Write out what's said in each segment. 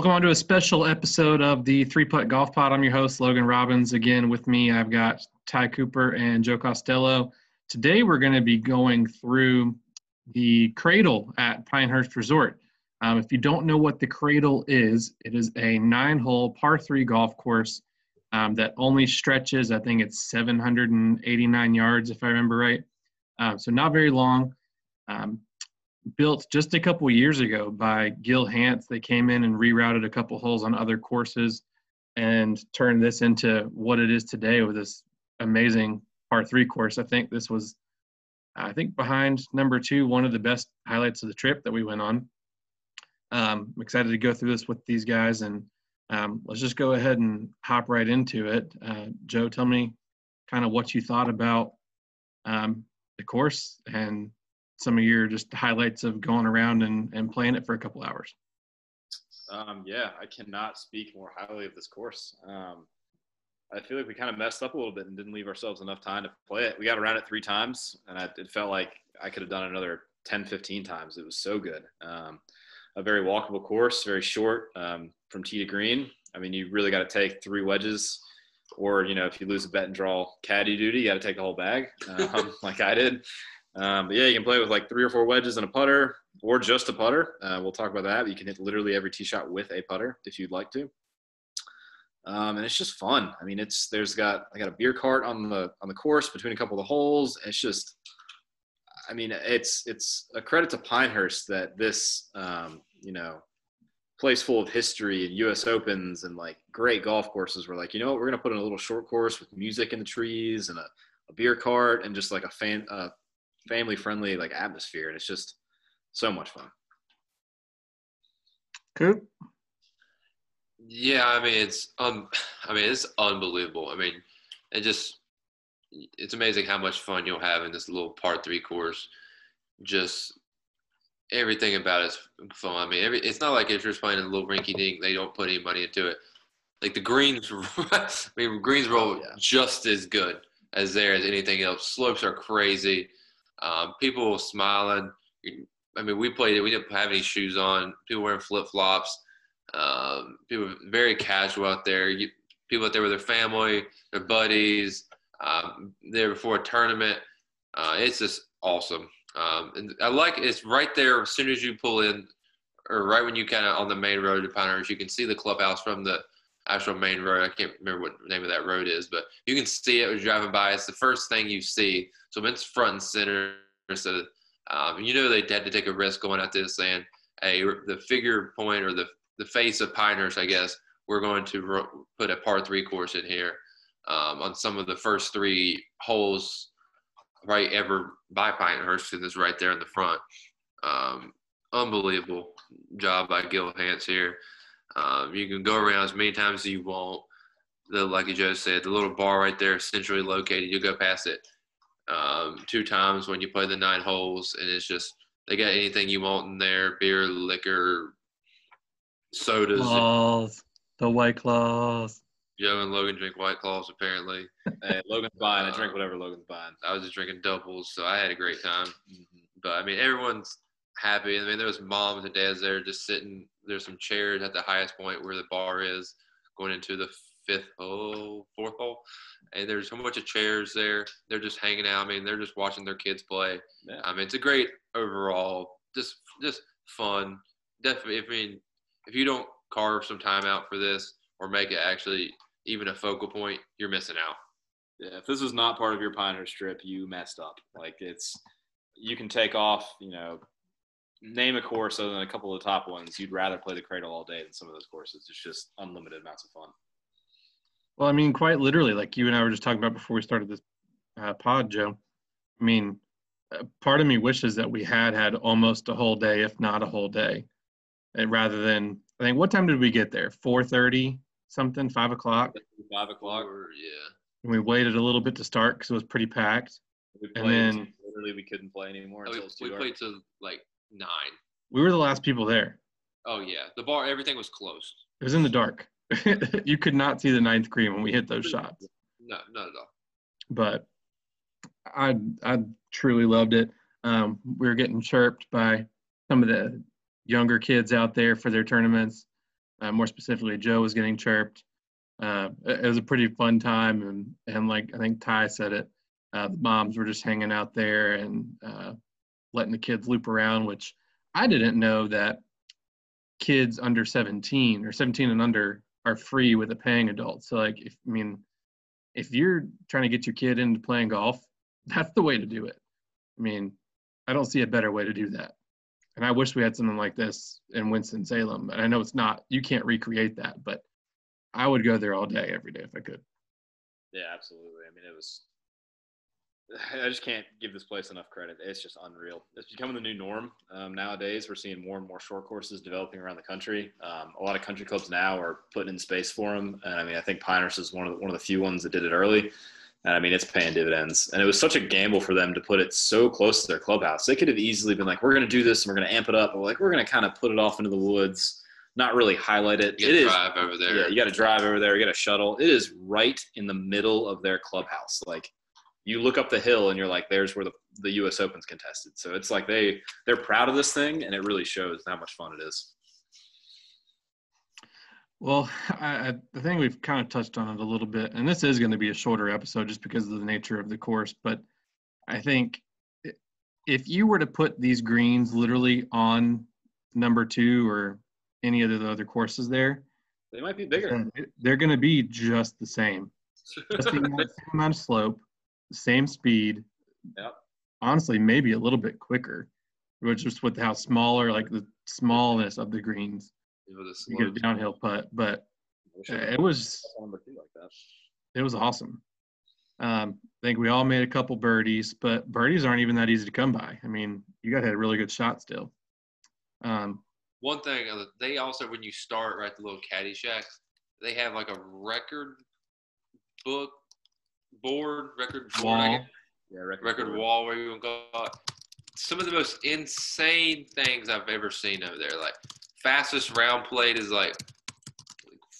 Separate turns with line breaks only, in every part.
Welcome on to a special episode of the Three Putt Golf Pod. I'm your host, Logan Robbins. Again, with me, I've got Ty Cooper and Joe Costello. Today, we're going to be going through the Cradle at Pinehurst Resort. Um, if you don't know what the Cradle is, it is a nine hole par three golf course um, that only stretches, I think it's 789 yards, if I remember right. Um, so, not very long. Built just a couple years ago by Gil Hanse. They came in and rerouted a couple holes on other courses and turned this into what it is today with this amazing par three course. I think this was, I think behind number two, one of the best highlights of the trip that we went on. Um, I'm excited to go through this with these guys and um, let's just go ahead and hop right into it. Uh, Joe, tell me kind of what you thought about um, the course and some of your just highlights of going around and, and playing it for a couple hours.
Um, yeah, I cannot speak more highly of this course. Um, I feel like we kind of messed up a little bit and didn't leave ourselves enough time to play it. We got around it three times, and I, it felt like I could have done another 10, 15 times. It was so good. Um, a very walkable course, very short um, from tee to green. I mean, you really got to take three wedges, or you know, if you lose a bet and draw caddy duty, you got to take the whole bag, um, like I did. Um, but yeah, you can play with like three or four wedges and a putter, or just a putter. Uh, we'll talk about that. You can hit literally every tee shot with a putter if you'd like to. Um, and it's just fun. I mean, it's there's got I got a beer cart on the on the course between a couple of the holes. It's just, I mean, it's it's a credit to Pinehurst that this um, you know place full of history and U.S. Opens and like great golf courses were like, you know what, we're gonna put in a little short course with music in the trees and a, a beer cart and just like a fan uh, family friendly like atmosphere, and it's just so much fun.
Cool.
Yeah, I mean it's um, I mean it's unbelievable. I mean, it just it's amazing how much fun you'll have in this little par three course. Just everything about it's fun. I mean, every, it's not like if you're playing a little rinky dink, they don't put any money into it. Like the greens, I mean, Greensboro oh, yeah. just as good as there as anything else. Slopes are crazy. Um, people smiling. I mean, we played it. We didn't have any shoes on. People wearing flip flops. Um, people very casual out there. You, people out there with their family, their buddies. Um, there before a tournament. Uh, it's just awesome. Um, and I like it's right there as soon as you pull in, or right when you kind of on the main road to Pinehurst, you can see the clubhouse from the actual main road. I can't remember what name of that road is, but you can see it you're driving by. It's the first thing you see. So it's front and center. So, um, you know, they had to take a risk going at this saying, hey, the figure point or the, the face of Pinehurst, I guess, we're going to ro- put a par three course in here um, on some of the first three holes right ever by Pinehurst, and it's right there in the front. Um, unbelievable job by Gil Hanse here. Um, you can go around as many times as you want. The like you Joe said, the little bar right there, centrally located. you'll go past it um, two times when you play the nine holes, and it's just they got anything you want in there: beer, liquor, sodas.
Claws, the white claws.
Joe and Logan drink white claws apparently.
hey, Logan's buying. I drink whatever Logan's buying.
I was just drinking doubles, so I had a great time. Mm-hmm. But I mean, everyone's happy. I mean, there was moms and dads there just sitting. There's some chairs at the highest point where the bar is, going into the fifth hole, fourth hole, and there's a bunch of chairs there. They're just hanging out. I mean, they're just watching their kids play. Yeah. I mean, it's a great overall, just just fun. Definitely, I mean, if you don't carve some time out for this or make it actually even a focal point, you're missing out.
Yeah, if this is not part of your Pinehurst trip, you messed up. Like it's, you can take off, you know, name a course other than a couple of the top ones, you'd rather play the cradle all day than some of those courses. It's just unlimited amounts of fun.
Well, I mean, quite literally, like you and I were just talking about before we started this uh, pod, Joe. I mean, uh, part of me wishes that we had had almost a whole day, if not a whole day, and rather than I think what time did we get there? Four thirty, something, five o'clock.
Five o'clock,
or yeah.
And we waited a little bit to start because it was pretty packed. and then
literally we couldn't play anymore.
Oh, we, we played to like nine.
We were the last people there.
Oh yeah, the bar, everything was closed.
It was in the dark. you could not see the ninth green when we hit those shots.
No, not at all.
But I I truly loved it. Um, we were getting chirped by some of the younger kids out there for their tournaments. Uh, more specifically, Joe was getting chirped. Uh, it was a pretty fun time, and and like I think Ty said it, uh, the moms were just hanging out there and uh, letting the kids loop around, which I didn't know that kids under 17 or 17 and under are free with a paying adult. So like, if I mean, if you're trying to get your kid into playing golf, that's the way to do it. I mean, I don't see a better way to do that. And I wish we had something like this in Winston Salem. And I know it's not, you can't recreate that, but I would go there all day, every day if I could.
Yeah, absolutely. I mean, it was I just can't give this place enough credit. It's just unreal. It's becoming the new norm um, nowadays. We're seeing more and more short courses developing around the country. Um, a lot of country clubs now are putting in space for them. And I mean, I think Pinehurst is one of the, one of the few ones that did it early. And I mean, it's paying dividends. And it was such a gamble for them to put it so close to their clubhouse. They could have easily been like, "We're going to do this, and we're going to amp it up," or like, "We're going to kind of put it off into the woods." Not really highlight it.
You
it is
drive over there.
yeah, you got to drive over there. You got to shuttle. It is right in the middle of their clubhouse. Like you look up the hill and you're like, there's where the, the U.S. Open's contested. So it's like they they're proud of this thing, and it really shows how much fun it is.
Well, I, I think we've kind of touched on it a little bit, and this is going to be a shorter episode just because of the nature of the course. But I think if you were to put these greens literally on number two or any of the other courses there,
They might be bigger.
they're going to be just the same. Just the amount, same amount of slope, same speed.
Yep.
Honestly, maybe a little bit quicker, which just with how smaller, like the smallness of the greens, you get a downhill putt. But it was
number two like that.
it was awesome. Um, I think we all made a couple birdies, but birdies aren't even that easy to come by. I mean, you got to hit a really good shot still. Um,
One thing, uh, they also when you start right the little caddy shacks, they have like a record book board, record board,
Wall.
guess,
Yeah, record,
record
board.
wall, where you want to call it. Some of the most insane things I've ever seen over there. Like fastest round played is like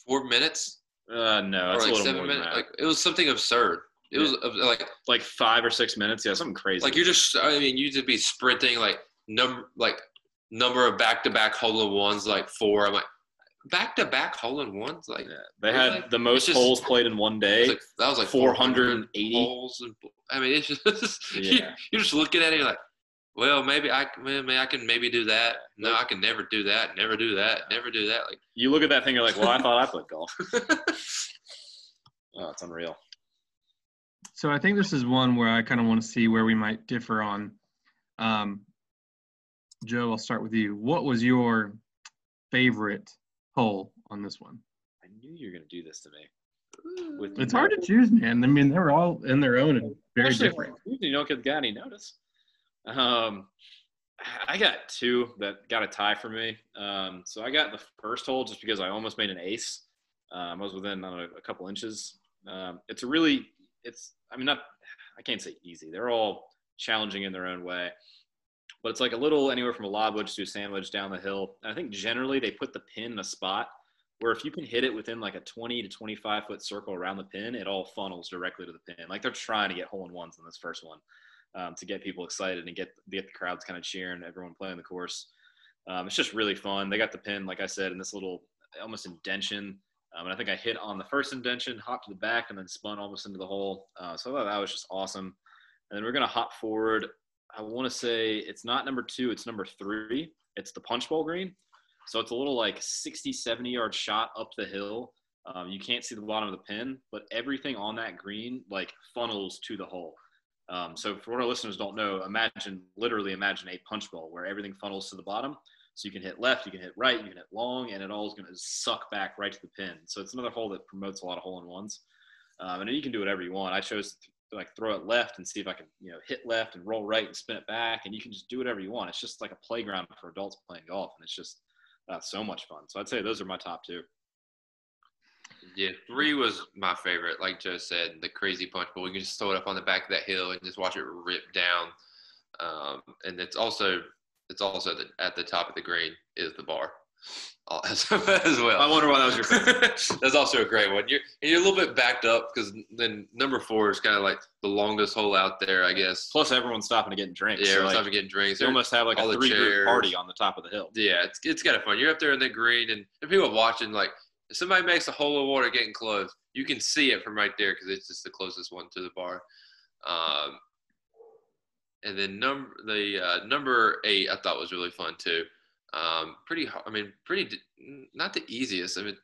four minutes
Uh, no,
or
it's a little
seven
more than that.
Like it was something absurd. It was uh, like
like five or six minutes. Yeah, something crazy.
like you're just I mean you just be sprinting like number like number of back to back hole in ones like four. I'm like back to back hole in ones like
Yeah, they
Really?
had the most
just-
holes played in one day.
It's like that was like
480.
holes. And, I mean, it's just you,
Yeah.
you're just looking at it you're like, well, maybe I, maybe I can maybe do that. No, I can never do that. Never do that. Never do that. Like,
you look at that thing, you're like, well, I thought I played golf. Oh, it's unreal.
so I think this is one where I kind of want to see where we might differ on. Um, Joe, I'll start with you. What was your favorite hole on this one?
I knew you were gonna do this to me. With
It's hard to choose, man. I mean, they're all in their own and very
if
different.
You don't get the guy any notice. Um, I got two that got a tie for me. Um, so I got the first hole just because I almost made an ace. Um, I was within know, a couple inches. Um, it's a really, it's I mean not, I can't say easy. They're all challenging in their own way, but it's like a little anywhere from a lob wedge to a sand wedge down the hill. And I think generally they put the pin in a spot where if you can hit it within like a 20 to 25 foot circle around the pin, it all funnels directly to the pin. Like they're trying to get hole in ones in this first one um, to get people excited and get get the crowds kind of cheering, everyone playing the course. Um, it's just really fun. They got the pin, like I said, in this little almost indention. Um, and I think I hit on the first indention, hopped to the back, and then spun almost into the hole. Uh, so I thought that was just awesome. And then we're going to hop forward. I want to say it's not number two, it's number three. It's the punch bowl green. So it's a little like 60, 70 yard shot up the hill. Um, you can't see the bottom of the pin, but everything on that green like funnels to the hole. Um, so for what our listeners don't know, imagine literally imagine a punch bowl where everything funnels to the bottom. So you can hit left, you can hit right, you can hit long, and it all is going to suck back right to the pin. So it's another hole that promotes a lot of hole in ones. Um, and you can do whatever you want. I chose like throw it left and see if I can, you know, hit left and roll right and spin it back, and you can just do whatever you want. It's just like a playground for adults playing golf, and it's just uh, so much fun. So I'd say those are my top two.
yeah, three was my favorite. Like Joe said, the crazy punch bowl. You can just throw it up on the back of that hill and just watch it rip down. Um, and it's also it's also the, at the top of the green is the bar. as, well.
I wonder why that was your favorite.
That's also a great one. You're and you're a little bit backed up because then number four is kind of like the longest hole out there, I guess.
Plus, everyone's stopping to get drinks.
yeah,
so, like,
time to get drinks.
you almost have like a three group party on the top of the hill.
Yeah, it's it's kind of fun. You're up there in the green, and, and people watching. Like, if somebody makes a hole of water getting close, you can see it from right there because it's just the closest one to the bar. Um, and then number the uh, number eight, I thought was really fun too. Um, pretty, I mean, pretty, not the easiest. I mean,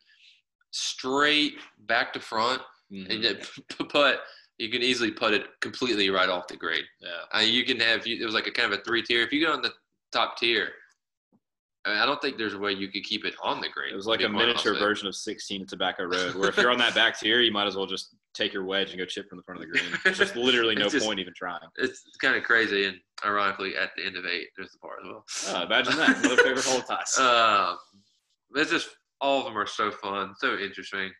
straight back to front,
Mhm.
and then put. You can easily put it completely right off the grade
Yeah.
Uh, you can have you, it was like a kind of a three tier. If you go on the top tier, I, mean, I don't think there's a way you could keep it on the green.
It was like a miniature version of 16 at Tobacco Road, where if you're on that back tier, you might as well just take your wedge and go chip from the front of the green. There's just literally no
just-
point even trying.
It's kind of crazy, and ironically, at the end of eight, there's the par as well.
Oh, imagine that. Another favorite hole ties.
Uh, it's just all of them are so fun, so interesting.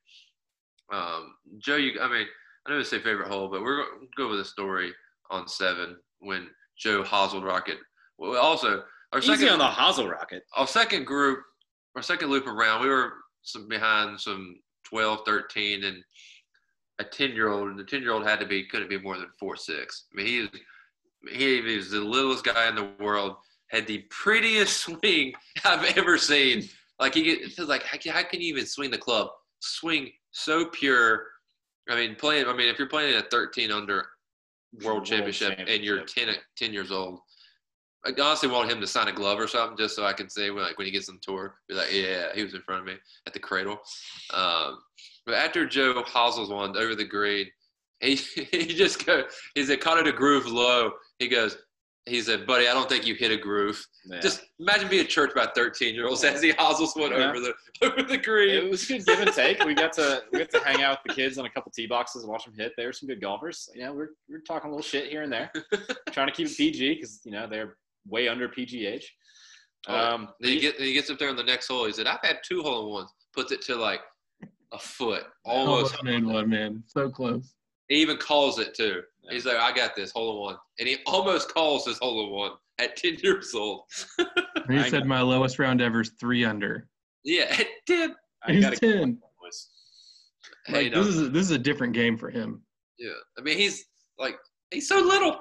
Um, Joe, you, I mean, I know it's say favorite hole, but we're going to go with a story on seven when Joe hoselled rocket. Well, also our
Easy
second
on the hosel rocket.
our second group, our second loop around, we were some behind some 12, 13, and a 10 year old. And the 10 year old had to be, couldn't be more than four, six. I mean, he, is- he, he was the littlest guy in the world, had the prettiest swing I've ever seen. Like, he get, it's like, how can, how can you even swing the club? Swing so pure. I mean, playing, I mean, if you're playing a 13 under World,
World
Championship, and you're 10, 10 years old, I honestly want him to sign a glove or something just so I can say when like when he gets on tour, be like, yeah, he was in front of me at the cradle. Um, but after Joe hosels one over the green, he he just go he said caught it a groove low. He goes, he said, buddy, I don't think you hit a groove.
Yeah.
Just imagine being at church by 13 year olds as he hosels one
Yeah.
over the over the green.
it was a good give and take. We got to we got to hang out with the kids on a couple tee boxes and watch them hit. They were some good golfers. You know, we're we're talking a little shit here and there, trying to keep it PG because you know they're way under PGH. age.
Oh,
Um,
Then he, get, then he gets up there on the next hole. He said, I've had two hole in ones. Puts it to like a foot, almost.
Almost made one, man. So close.
He even calls it too.
Yeah.
He's like, I got this, hole in one. And he almost calls his hole in one at 10 years old.
And he
I
said
know.
my lowest round ever is three under.
Yeah, at 10.
I
He's
gotta-
ten.
boys.
Hey,
Like
no,
this is this is a different game for him.
yeah. I mean, he's like, he's so little.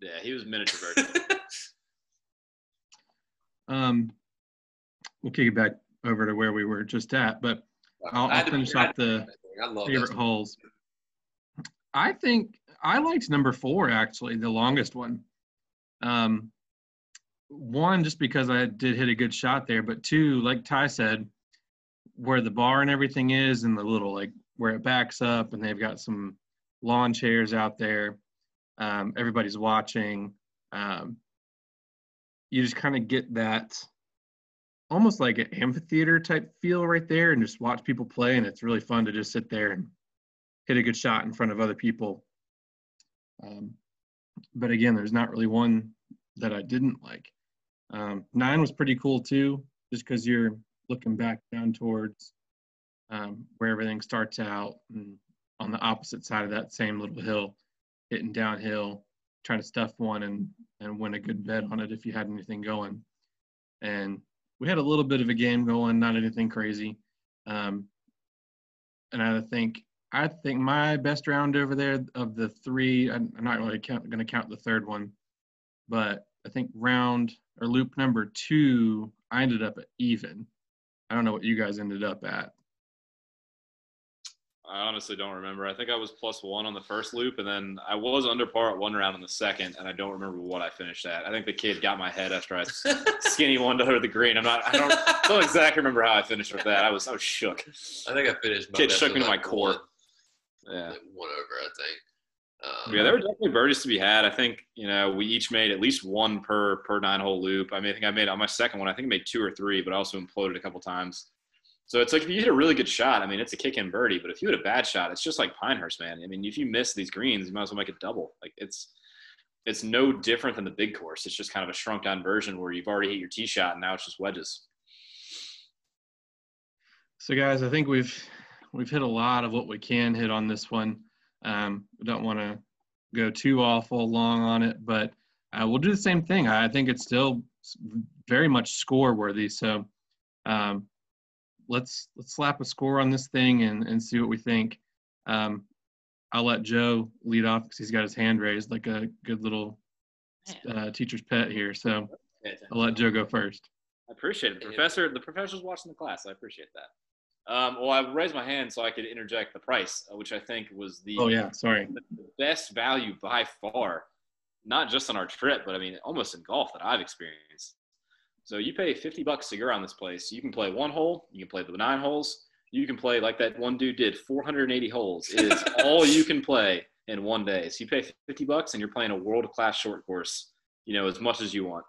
Yeah, he was miniature version.
Um, we'll kick it back over to where we were just at, but I'll, I'll finish off the favorite holes. I think I liked number four actually, the longest one. Um, one just because I did hit a good shot there, but two, like Ty said, where the bar and everything is, and the little like where it backs up, and they've got some lawn chairs out there. Um, everybody's watching. Um, you just kind of get that almost like an amphitheater type feel right there and just watch people play and it's really fun to just sit there and hit a good shot in front of other people. Um, but again there's not really one that i didn't like. Um, nine was pretty cool too just because you're looking back down towards um, where everything starts out and on the opposite side of that same little hill hitting downhill trying to stuff one and and win a good bet on it if you had anything going and we had a little bit of a game going, not anything crazy. Um, and I think I think my best round over there of the three, I'm I'm not really going to count the third one, but I think round or loop number two, I ended up at even. I don't know what you guys ended up at.
I honestly don't remember. I think I was plus one on the first loop, and then I was under par at one round in the second, and I don't remember what I finished at. I think the kid got my head after I skinny one to the green. I'm not. I don't, I don't exactly remember how I finished with that. I was I was shook.
I think I finished. my
Kid shook me to my core.
One,
Yeah.
like one over, I think. Um,
Yeah, there were definitely birdies to be had. I think you know we each made at least one per per nine hole loop. I mean, I think I made on my second one. I think I made two or three, but I also imploded a couple times. So it's like if you hit a really good shot, I mean, it's a kick in birdie. But if you hit a bad shot, it's just like Pinehurst, man. I mean, if you miss these greens, you might as well make it double. Like it's it's no different than the big course. It's just kind of a shrunk down version where you've already hit your tee shot and now it's just wedges.
So guys, I think we've we've hit a lot of what we can hit on this one. Um, we don't want to go too awful long on it, but uh, we'll do the same thing. I think it's still very much score worthy. So Um, let's let's slap a score on this thing and and see what we think. Um, I'll let Joe lead off because he's got his hand raised like a good little uh, teacher's pet here. So I'll let Joe go first.
I appreciate it, professor. The professor's watching the class. I appreciate that. Um, well, I raised my hand so I could interject the price, uh, which I think was the
oh yeah, sorry,
the best value by far, not just on our trip, but I mean almost in golf that I've experienced. So you pay 50 bucks to go around this place. You can play one hole, you can play the nine holes, you can play like that one dude did 480 holes. It is all you can play in one day. So you pay 50 bucks and you're playing a world class short course, you know, as much as you want.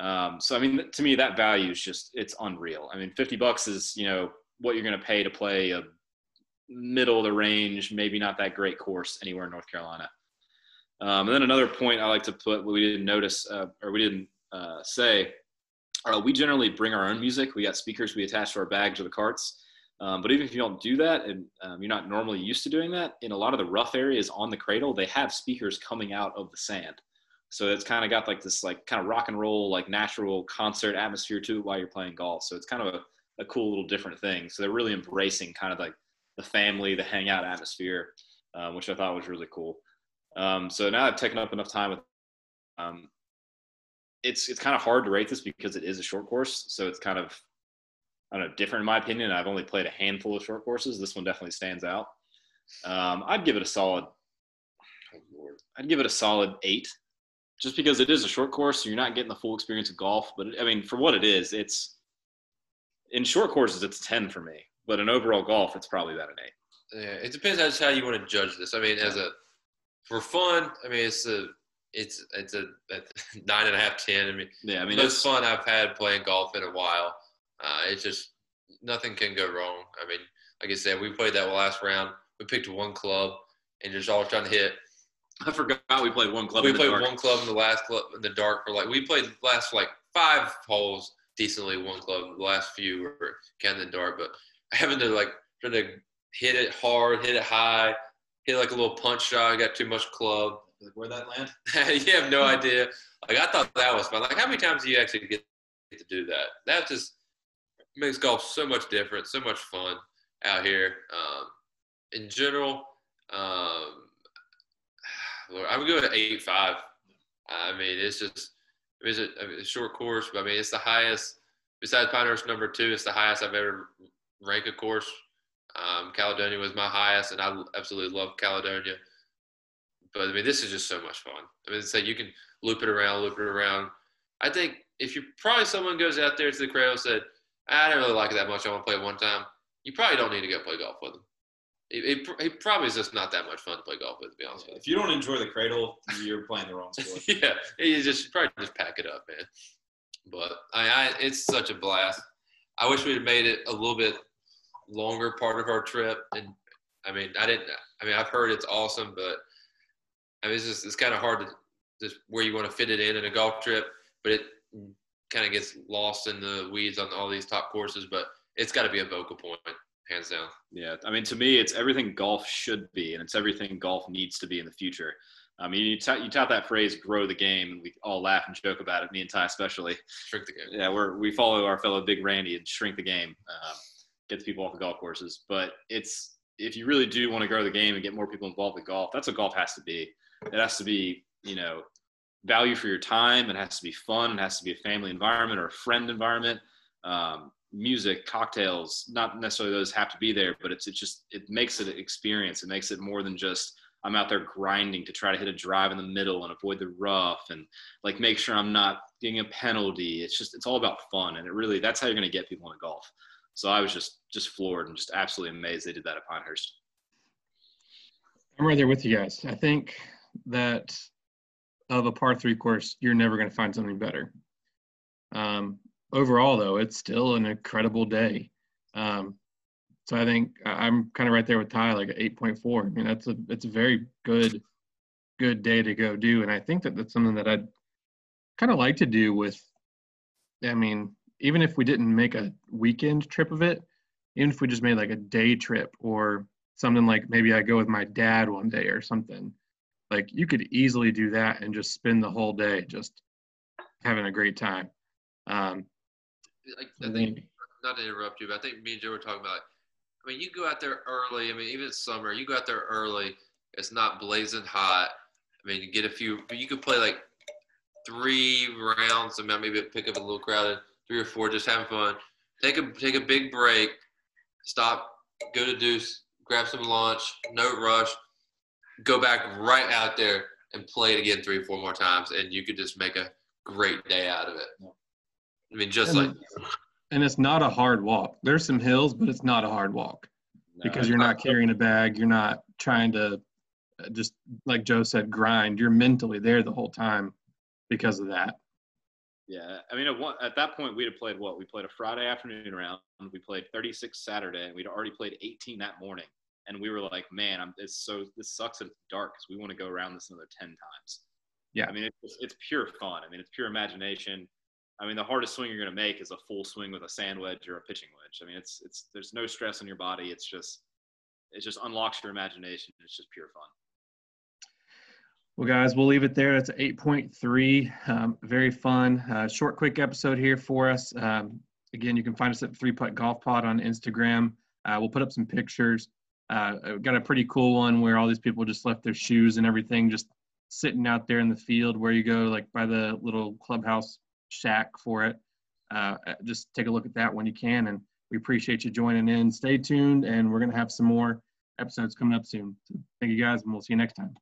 Um, so I mean, to me, that value is just it's unreal. I mean, 50 bucks is you know what you're going to pay to play a middle of the range, maybe not that great course anywhere in North Carolina. Um, and then another point I like to put, we didn't notice uh, or we didn't uh, say, uh, we generally bring our own music. We got speakers we attach to our bags or the carts. Um, but even if you don't do that and um, you're not normally used to doing that, in a lot of the rough areas on the cradle, they have speakers coming out of the sand. So it's kind of got like this like kind of rock and roll, like natural concert atmosphere to it while you're playing golf. So it's kind of a a cool little different thing. So they're really embracing kind of like the family, the hangout atmosphere, um, which I thought was really cool. Um, so now I've taken up enough time with. Um, it's it's kind of hard to rate this because it is a short course, so it's kind of I don't know different in my opinion. I've only played a handful of short courses. This one definitely stands out. Um, I'd give it a solid. Oh Lord, I'd give it a solid eight, just because it is a short course. So you're not getting the full experience of golf, but I mean, for what it is, it's in short courses it's 10 for me but in overall golf it's probably about an
8 yeah it depends on how you want to judge this i mean as a for fun i mean it's a it's it's a, a nine and a half ten i mean
yeah i mean
most fun i've had playing golf in a while uh, it's just nothing can go wrong i mean like i said we played that last round we picked one club and just all trying to hit
I forgot we played one club.
We played dark. one club in the last club in the dark for like we played last like five holes decently one club. The last few were kind of dark, but having to like trying to hit it hard, hit it high, hit like a little punch shot. I got too much club.
Like where that land?
you have no idea. Like I thought that was fun. Like how many times do you actually get to do that? That just makes golf so much different, so much fun out here. Um, in general, um, I'm going to eight five. I mean, it's just is it a short course? But I mean, it's the highest besides Pinehurst number two. It's the highest I've ever ranked a course. Um, Caledonia was my highest, and I absolutely love Caledonia. But I mean, this is just so much fun. I mean, it's like you can loop it around, loop it around. I think if you probably someone goes out there to the cradle and said, ah, I do not really like it that much. I want to play it one time. You probably don't need to go play golf with them it, it, it, probably is just not that much fun to play golf with, to be honest with you.
If you don't enjoy the cradle, you're playing the wrong sport.
yeah, you just probably just pack it up, man. But I, I, it's such a blast. I wish we'd made it a little bit longer part of our trip. And I mean, I didn't. I mean, I've heard it's awesome, but I mean, it's just it's kind of hard to just where you want to fit it in in a golf trip. But it kind of gets lost in the weeds on all these top courses. But it's got to be a vocal point hands down.
Yeah, I mean, to me, it's everything golf should be, and it's everything golf needs to be in the future. I mean, you, t- you tout that phrase "grow the game," and we all laugh and joke about it. Me and Ty especially.
Shrink the game.
Yeah, we're we follow our fellow Big Randy and shrink the game, um, get the people off the golf courses. But it's if you really do want to grow the game and get more people involved with golf, that's what golf has to be. It has to be, you know, value for your time. It has to be fun. It has to be a family environment or a friend environment. Um, music, cocktails, not necessarily those have to be there, but it's, it's just, it makes it an experience. It makes it more than just, I'm out there grinding to try to hit a drive in the middle and avoid the rough and like make sure I'm not getting a penalty. It's just, it's all about fun. And it really, that's how you're going to get people into golf. So I was just, just floored and just absolutely amazed they did that at Pinehurst.
I'm right there with you guys. I think that of a par three course, you're never going to find something better. Um, overall, though, it's still an incredible day. Um, so I think I'm kind of right there with Ty, like an 8.4. I mean, that's a it's a very good good day to go do, and I think that that's something that I'd kind of like to do with. I mean, even if we didn't make a weekend trip of it, even if we just made like a day trip or something like maybe I go with my dad one day or something, like you could easily do that and just spend the whole day just having a great time. Um,
like I think not to interrupt you, but I think me and Joe were talking about. Like, I mean, you go out there early. I mean, even summer, you go out there early. It's not blazing hot. I mean, you get a few. You could play like three rounds, and maybe pick up a little crowded, three or four, just having fun. Take a take a big break. Stop. Go to Deuce. Grab some lunch. No rush. Go back right out there and play it again three or four more times, and you could just make a great day out of it. I mean, just
and,
like.
And it's not a hard walk. There's some hills, but it's not a hard walk no, because you're not carrying a bag. You're not trying to uh, just, like Joe said, grind. You're mentally there the whole time because of that.
Yeah, I mean, at, one, at that point, we'd have played what? We played a Friday afternoon round. We played 36 Saturday, and we'd already played 18 that morning. And we were like, man, I'm, it's so this sucks that it's dark because we want to go around this another 10 times.
Yeah.
I mean, it's, it's pure fun. I mean, it's pure imagination. I mean, the hardest swing you're going to make is a full swing with a sand wedge or a pitching wedge. I mean, it's it's there's no stress on your body. It's just it just unlocks your imagination. It's just pure fun.
Well, guys, we'll leave it there. That's 8.3. Um, very fun. Uh, short, quick episode here for us. Um, again, you can find us at Three Putt Golf Pod on Instagram. Uh, we'll put up some pictures. Uh, got a pretty cool one where all these people just left their shoes and everything just sitting out there in the field where you go, like by the little clubhouse shack for it. Uh, just take a look at that when you can. And we appreciate you joining in. Stay tuned, and we're going to have some more episodes coming up soon. So thank you guys, and we'll see you next time.